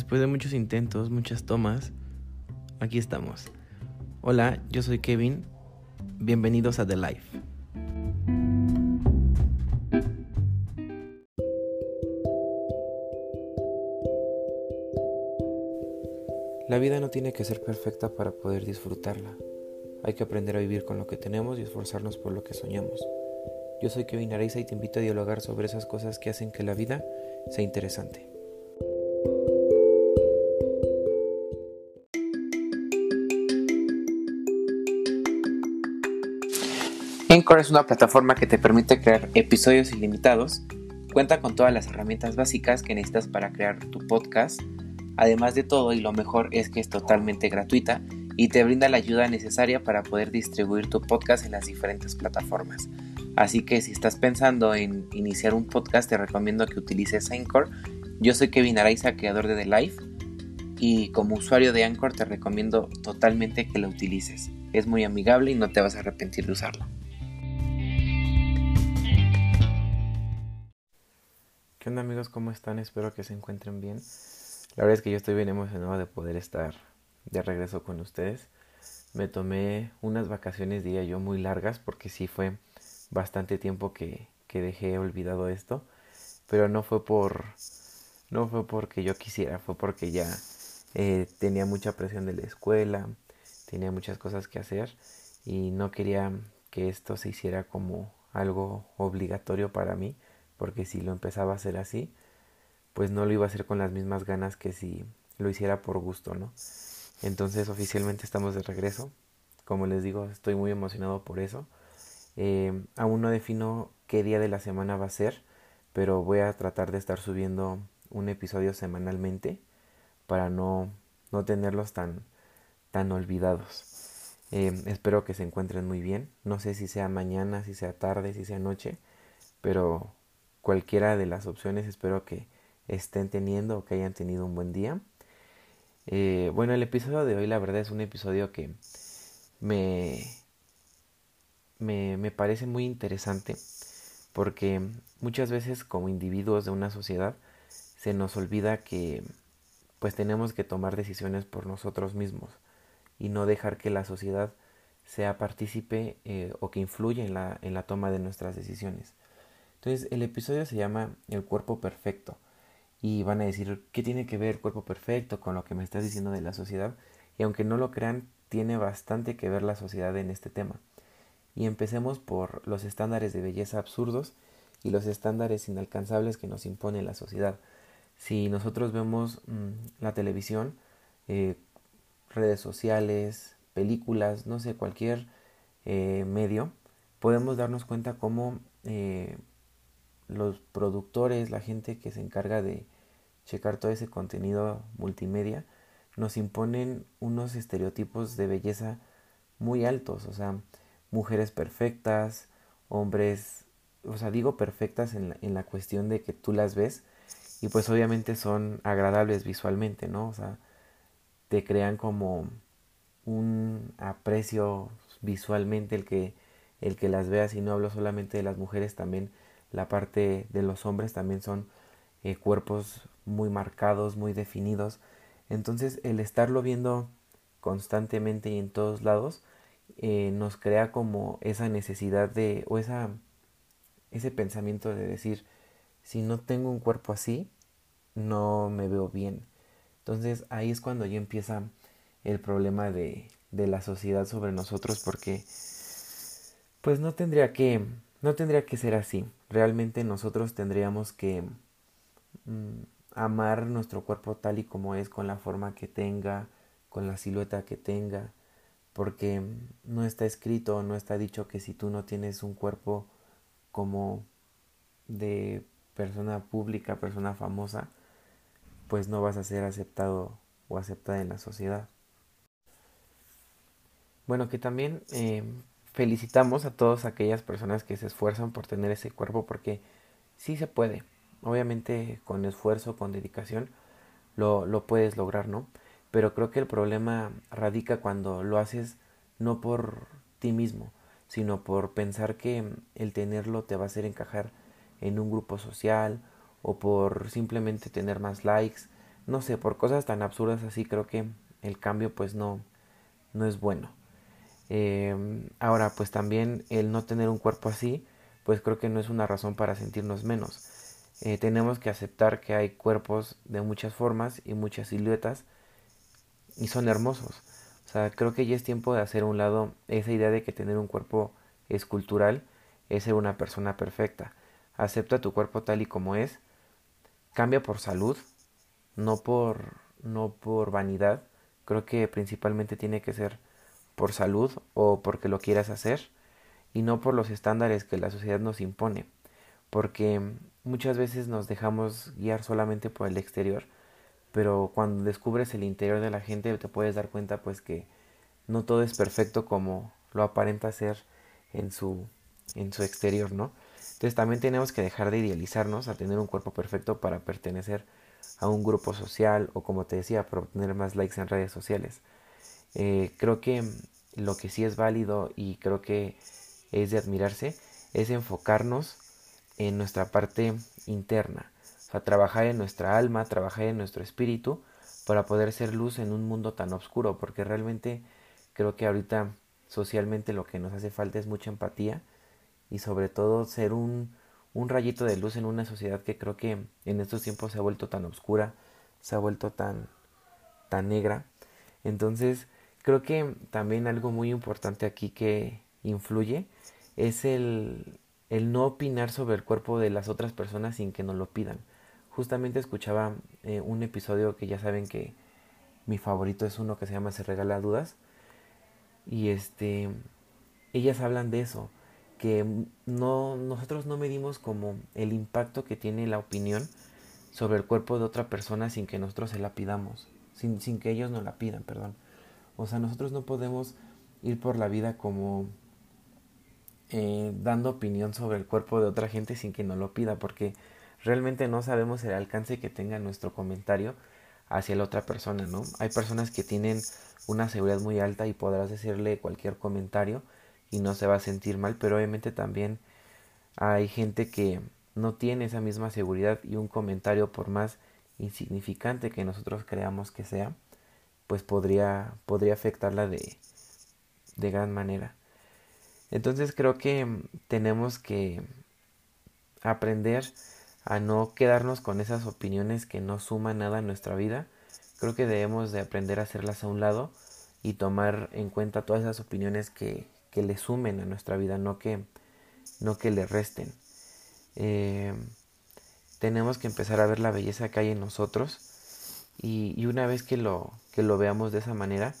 Después de muchos intentos, muchas tomas, aquí estamos. Hola, yo soy Kevin. Bienvenidos a The Life. La vida no tiene que ser perfecta para poder disfrutarla. Hay que aprender a vivir con lo que tenemos y esforzarnos por lo que soñamos. Yo soy Kevin Araiza y te invito a dialogar sobre esas cosas que hacen que la vida sea interesante. Anchor es una plataforma que te permite crear episodios ilimitados. Cuenta con todas las herramientas básicas que necesitas para crear tu podcast Además de todo, y lo mejor es que es totalmente gratuita y te brinda la ayuda necesaria para poder distribuir tu podcast en las diferentes plataformas. Así que si estás pensando en iniciar un podcast, te recomiendo que utilices Anchor. Yo soy Kevin Araiza, creador de The Life, y como usuario de Anchor te recomiendo totalmente que lo utilices. Es muy amigable y no te vas a arrepentir de usarlo. ¿Qué onda amigos? ¿Cómo están? Espero que se encuentren bien. La verdad es que yo estoy bien emocionado de poder estar de regreso con ustedes. Me tomé unas vacaciones, diría yo, muy largas porque sí fue bastante tiempo que, que dejé olvidado esto. Pero no fue por... No fue porque yo quisiera, fue porque ya eh, tenía mucha presión de la escuela, tenía muchas cosas que hacer y no quería que esto se hiciera como algo obligatorio para mí, porque si lo empezaba a hacer así, pues no lo iba a hacer con las mismas ganas que si lo hiciera por gusto, ¿no? Entonces oficialmente estamos de regreso. Como les digo, estoy muy emocionado por eso. Eh, aún no defino qué día de la semana va a ser, pero voy a tratar de estar subiendo un episodio semanalmente para no, no tenerlos tan, tan olvidados. Eh, espero que se encuentren muy bien. No sé si sea mañana, si sea tarde, si sea noche, pero cualquiera de las opciones espero que, estén teniendo o que hayan tenido un buen día. Eh, bueno, el episodio de hoy la verdad es un episodio que me, me, me parece muy interesante porque muchas veces como individuos de una sociedad se nos olvida que pues tenemos que tomar decisiones por nosotros mismos y no dejar que la sociedad sea partícipe eh, o que influya en la, en la toma de nuestras decisiones. Entonces el episodio se llama El cuerpo perfecto y van a decir, ¿qué tiene que ver el cuerpo perfecto con lo que me estás diciendo de la sociedad? Y aunque no lo crean, tiene bastante que ver la sociedad en este tema. Y empecemos por los estándares de belleza absurdos y los estándares inalcanzables que nos impone la sociedad. Si nosotros vemos mm, la televisión, eh, redes sociales, películas, no sé, cualquier eh, medio, podemos darnos cuenta cómo eh, los productores, la gente que se encarga de checar todo ese contenido multimedia, nos imponen unos estereotipos de belleza muy altos, o sea, mujeres perfectas, hombres, o sea, digo perfectas en la, en la cuestión de que tú las ves y pues obviamente son agradables visualmente, ¿no? O sea, te crean como un aprecio visualmente el que el que las veas y no hablo solamente de las mujeres también la parte de los hombres también son eh, cuerpos muy marcados, muy definidos. Entonces el estarlo viendo constantemente y en todos lados eh, nos crea como esa necesidad de o esa ese pensamiento de decir si no tengo un cuerpo así no me veo bien entonces ahí es cuando ya empieza el problema de, de la sociedad sobre nosotros porque pues no tendría que no tendría que ser así. Realmente nosotros tendríamos que mm, amar nuestro cuerpo tal y como es, con la forma que tenga, con la silueta que tenga, porque no está escrito, no está dicho que si tú no tienes un cuerpo como de persona pública, persona famosa, pues no vas a ser aceptado o aceptada en la sociedad. Bueno, que también eh, felicitamos a todas aquellas personas que se esfuerzan por tener ese cuerpo porque sí se puede. Obviamente con esfuerzo, con dedicación, lo, lo puedes lograr, ¿no? Pero creo que el problema radica cuando lo haces no por ti mismo, sino por pensar que el tenerlo te va a hacer encajar en un grupo social o por simplemente tener más likes. no sé, por cosas tan absurdas así creo que el cambio pues no, no es bueno. Em, ahora pues también el no tener un cuerpo así pues creo que no es una razón para sentirnos menos. Eh, tenemos que aceptar que hay cuerpos de muchas formas y muchas siluetas y son hermosos. O sea, creo que ya es tiempo de hacer a un lado esa idea de que tener un cuerpo escultural es ser una persona perfecta. Acepta tu cuerpo tal y como es. Cambia por salud, no por, no por vanidad. Creo que principalmente tiene que ser por salud o porque lo quieras hacer y no por los estándares que la sociedad nos impone. Porque muchas veces nos dejamos guiar solamente por el exterior, pero cuando descubres el interior de la gente te puedes dar cuenta pues que no todo es perfecto como lo aparenta ser en su, en su exterior, ¿no? Entonces también tenemos que dejar de idealizarnos a tener un cuerpo perfecto para pertenecer a un grupo social o como te decía, para obtener más likes en redes sociales. Eh, creo que lo que sí es válido y creo que es de admirarse es enfocarnos en nuestra parte interna, o sea, trabajar en nuestra alma, trabajar en nuestro espíritu para poder ser luz en un mundo tan oscuro, porque realmente creo que ahorita socialmente lo que nos hace falta es mucha empatía y sobre todo ser un, un rayito de luz en una sociedad que creo que en estos tiempos se ha vuelto tan oscura, se ha vuelto tan, tan negra. Entonces, creo que también algo muy importante aquí que influye es el, el no opinar sobre el cuerpo de las otras personas sin que nos lo pidan. Justamente escuchaba eh, un episodio que ya saben que mi favorito es uno que se llama Se regala dudas. Y este ellas hablan de eso, que no nosotros no medimos como el impacto que tiene la opinión sobre el cuerpo de otra persona sin que nosotros se la pidamos, sin, sin que ellos nos la pidan, perdón. O sea, nosotros no podemos ir por la vida como eh, dando opinión sobre el cuerpo de otra gente sin que nos lo pida, porque realmente no sabemos el alcance que tenga nuestro comentario hacia la otra persona, ¿no? Hay personas que tienen una seguridad muy alta y podrás decirle cualquier comentario y no se va a sentir mal, pero obviamente también hay gente que no tiene esa misma seguridad y un comentario por más insignificante que nosotros creamos que sea, pues podría, podría afectarla de, de gran manera. Entonces creo que mm, tenemos que aprender a no quedarnos con esas opiniones que no suman nada en nuestra vida. Creo que debemos de aprender a hacerlas a un lado y tomar en cuenta todas esas opiniones que, que le sumen a nuestra vida, no que, no que le resten. Eh, tenemos que empezar a ver la belleza que hay en nosotros y, una vez que lo, que lo veamos de esa manera,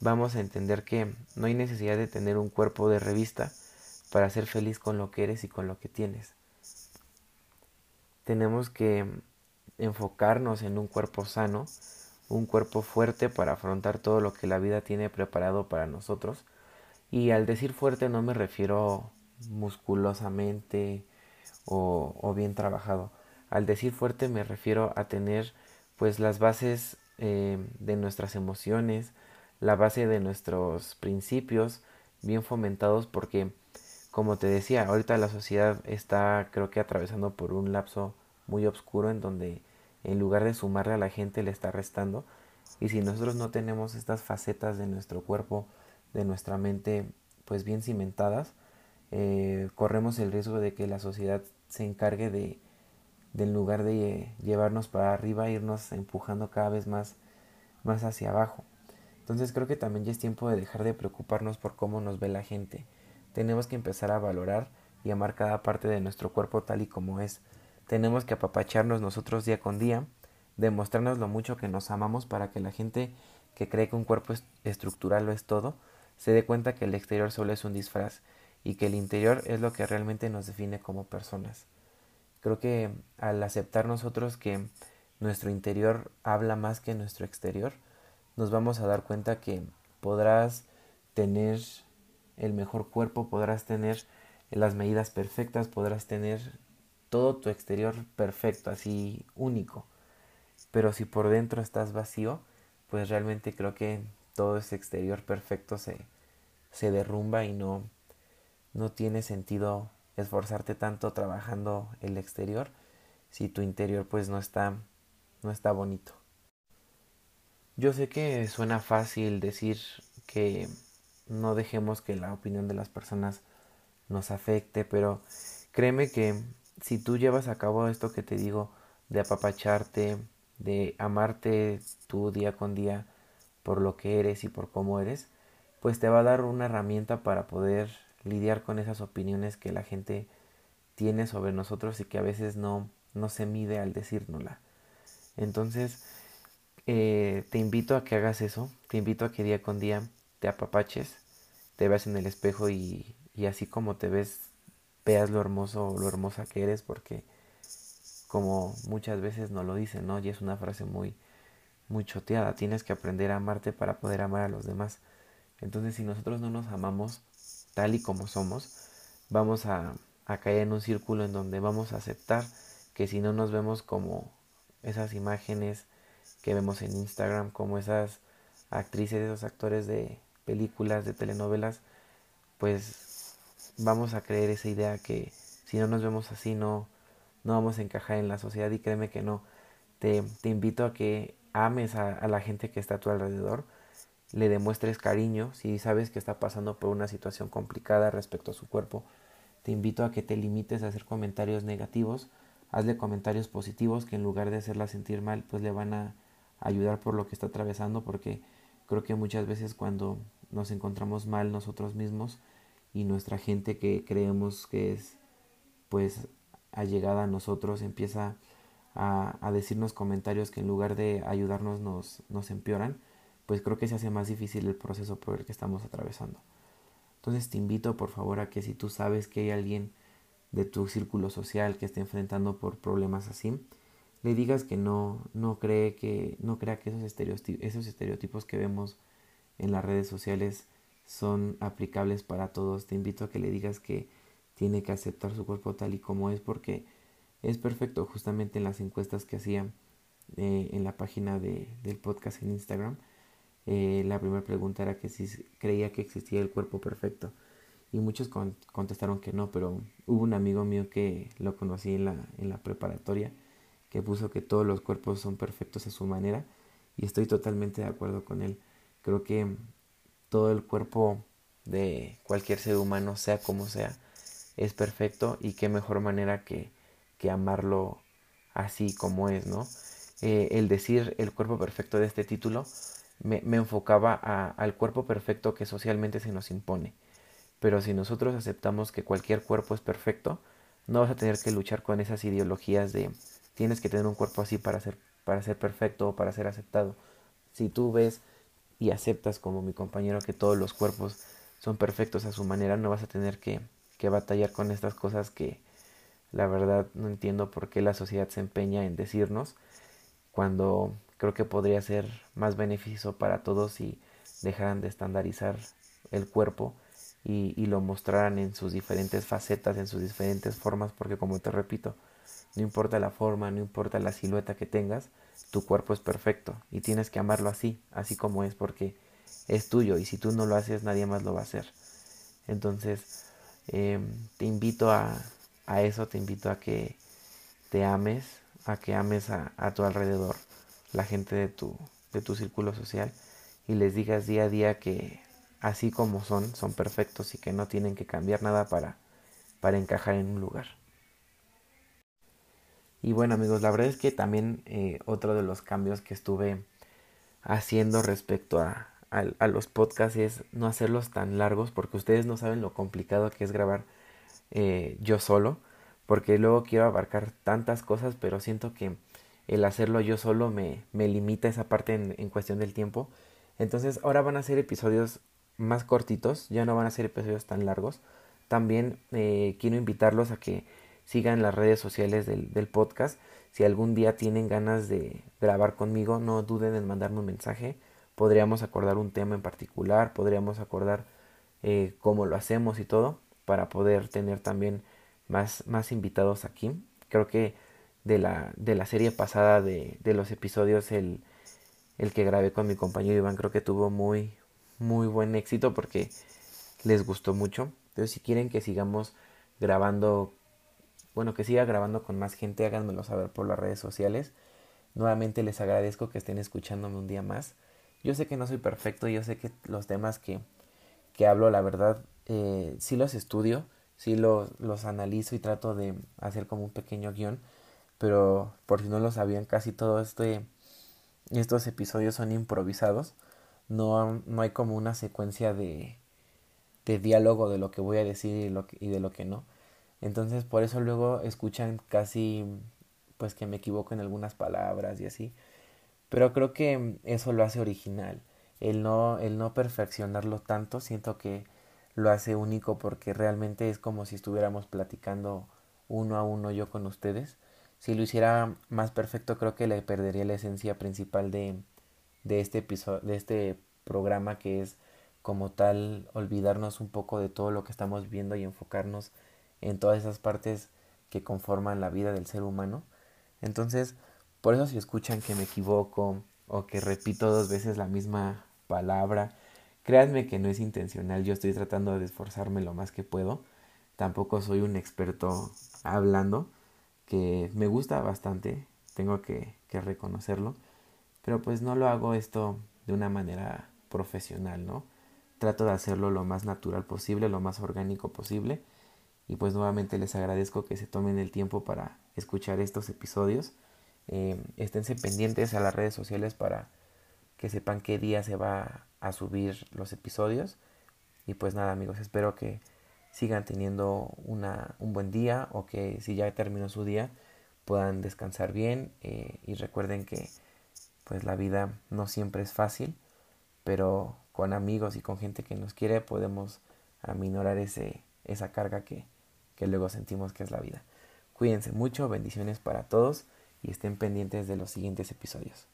vamos a entender que no hay necesidad de tener un cuerpo de revista para ser feliz con lo que eres y con lo que tienes. Tenemos que enfocarnos en un cuerpo sano, un cuerpo fuerte para afrontar todo lo que la vida tiene preparado para nosotros. Y al decir fuerte no me refiero musculosamente o, bien trabajado. Al decir fuerte me refiero a tener pues las bases eh, de nuestras emociones, la base de nuestros principios bien fomentados porque como te decía ahorita la sociedad está creo que atravesando por un lapso muy oscuro en donde en lugar de sumarle a la gente le está restando. Y si nosotros no tenemos estas facetas de nuestro cuerpo de nuestra mente pues bien cimentadas eh, corremos el riesgo de que la sociedad se encargue de del lugar de llevarnos para arriba irnos empujando cada vez más más hacia abajo entonces creo que también ya es tiempo de dejar de preocuparnos por cómo nos ve la gente. Tenemos que empezar a valorar y amar cada parte de nuestro cuerpo tal y como es. Tenemos que apapacharnos nosotros día con día, demostrarnos lo mucho que nos amamos para que la gente que cree que un cuerpo estructural lo es todo, se dé cuenta que el exterior solo es un disfraz y que el interior es lo que realmente nos define como personas. Creo que al aceptar nosotros que nuestro interior habla más que nuestro exterior, nos vamos a dar cuenta que podrás tener el mejor cuerpo, podrás tener las medidas perfectas, podrás tener todo tu exterior perfecto, así único. Pero si por dentro estás vacío, pues realmente creo que todo ese exterior perfecto se, se derrumba y no, no tiene sentido esforzarte tanto trabajando el exterior si tu interior pues no está, no está bonito. Yo sé que suena fácil decir que no dejemos que la opinión de las personas nos afecte, pero créeme que si tú llevas a cabo esto que te digo de apapacharte, de amarte tú día con día por lo que eres y por cómo eres, pues te va a dar una herramienta para poder lidiar con esas opiniones que la gente tiene sobre nosotros y que a veces no, no se mide al decírnosla. Entonces, eh, te invito a que hagas eso, te invito a que día con día te apapaches, te veas en el espejo y, y así como te ves, veas lo hermoso o lo hermosa que eres, porque como muchas veces nos lo dicen, ¿no? Y es una frase muy, muy choteada, tienes que aprender a amarte para poder amar a los demás. Entonces, si nosotros no nos amamos tal y como somos, vamos a, caer en un círculo en donde vamos a aceptar que si no nos vemos como esas imágenes que vemos en Instagram, como esas actrices, esos actores de películas, de telenovelas, pues vamos a creer esa idea que si no nos vemos así no, no vamos a encajar en la sociedad y créeme que no. Te, te invito a que ames a, la gente que está a tu alrededor, le demuestres cariño si sabes que está pasando por una situación complicada respecto a su cuerpo. Te invito a que te limites a hacer comentarios negativos, hazle comentarios positivos que en lugar de hacerla sentir mal, pues le van a ayudar por lo que está atravesando, porque creo que muchas veces cuando nos encontramos mal nosotros mismos y nuestra gente que creemos que es pues allegada a nosotros empieza a, a, decirnos comentarios que en lugar de ayudarnos nos, nos empeoran, pues creo que se hace más difícil el proceso por el que estamos atravesando. Entonces te invito por favor a que si tú sabes que hay alguien de tu círculo social que esté enfrentando por problemas así, le digas que no, no cree que, no crea que esos esos estereotipos que vemos en las redes sociales son aplicables para todos. Te invito a que le digas que tiene que aceptar su cuerpo tal y como es porque es perfecto. Justamente en las encuestas que hacía eh, en la página de, del podcast en Instagram, eh, la primera pregunta era que si creía que existía el cuerpo perfecto. Y muchos con, contestaron que no, pero hubo un amigo mío que lo conocí en la, en la preparatoria que puso que todos los cuerpos son perfectos a su manera y estoy totalmente de acuerdo con él. Creo que todo el cuerpo de cualquier ser humano, sea como sea, es perfecto y qué mejor manera que, que amarlo así como es, ¿no? Eh, el decir el cuerpo perfecto de este título me, enfocaba al cuerpo perfecto que socialmente se nos impone. Pero si nosotros aceptamos que cualquier cuerpo es perfecto, no vas a tener que luchar con esas ideologías de tienes que tener un cuerpo así para ser, para ser perfecto o para ser aceptado. Si tú ves y aceptas como mi compañero que todos los cuerpos son perfectos a su manera, no vas a tener que, que batallar con estas cosas que la verdad no entiendo por qué la sociedad se empeña en decirnos cuando creo que podría ser más beneficioso para todos si dejaran de estandarizar el cuerpo y, y, lo mostraran en sus diferentes facetas, en sus diferentes formas, porque como te repito, no importa la forma, no importa la silueta que tengas, tu cuerpo es perfecto y tienes que amarlo así, así como es, porque es tuyo y si tú no lo haces, nadie más lo va a hacer. Entonces, eh, te invito a, a, eso, te invito a que te ames, a que ames a, a tu alrededor, la gente de tu, de tu círculo social y les digas día a día que así como son, son perfectos y que no tienen que cambiar nada para, para encajar en un lugar. Y bueno amigos, la verdad es que también eh, otro de los cambios que estuve haciendo respecto a, a, los podcasts es no hacerlos tan largos porque ustedes no saben lo complicado que es grabar eh, yo solo porque luego quiero abarcar tantas cosas pero siento que el hacerlo yo solo me, me limita esa parte en, en cuestión del tiempo. Entonces ahora van a ser episodios más cortitos, ya no van a ser episodios tan largos. También eh, quiero invitarlos a que sigan las redes sociales del, del, podcast. Si algún día tienen ganas de grabar conmigo, no duden en mandarme un mensaje. Podríamos acordar un tema en particular, podríamos acordar eh, cómo lo hacemos y todo, para poder tener también más, más invitados aquí. Creo que de la, de la serie pasada de, de los episodios, el, el que grabé con mi compañero Iván, creo que tuvo muy, muy buen éxito porque les gustó mucho. Entonces, si quieren que sigamos grabando bueno, que siga grabando con más gente, háganmelo saber por las redes sociales. Nuevamente les agradezco que estén escuchándome un día más. Yo sé que no soy perfecto, yo sé que los temas que, que hablo, la verdad, eh, sí los estudio, sí los, los analizo y trato de hacer como un pequeño guion, pero por si no lo sabían, casi todo este, estos episodios son improvisados, no, no hay como una secuencia de, de diálogo de lo que voy a decir y, lo y de lo que no. Entonces por eso luego escuchan casi pues que me equivoco en algunas palabras y así. Pero creo que eso lo hace original. No, el no perfeccionarlo tanto, siento que lo hace único porque realmente es como si estuviéramos platicando uno a uno yo con ustedes. Si lo hiciera más perfecto, creo que le perdería la esencia principal de, de este episodio, de este programa que es como tal olvidarnos un poco de todo lo que estamos viendo y enfocarnos en todas esas partes que conforman la vida del ser humano. Entonces, por eso si escuchan que me equivoco o que repito dos veces la misma palabra, créanme que no es intencional, yo estoy tratando de esforzarme lo más que puedo. Tampoco soy un experto hablando, que me gusta bastante, tengo que, reconocerlo, pero pues no lo hago esto de una manera profesional, ¿no? Trato de hacerlo lo más natural posible, lo más orgánico posible y pues nuevamente les agradezco que se tomen el tiempo para escuchar estos episodios. Eh, esténse pendientes a las redes sociales para que sepan qué día se va a subir los episodios. Y pues nada amigos, espero que sigan teniendo una, un buen día o que si ya terminó su día puedan descansar bien eh, y recuerden que pues la vida no siempre es fácil, pero con amigos y con gente que nos quiere podemos aminorar ese, esa carga que, que luego sentimos que es la vida. Cuídense mucho, bendiciones para todos y estén pendientes de los siguientes episodios.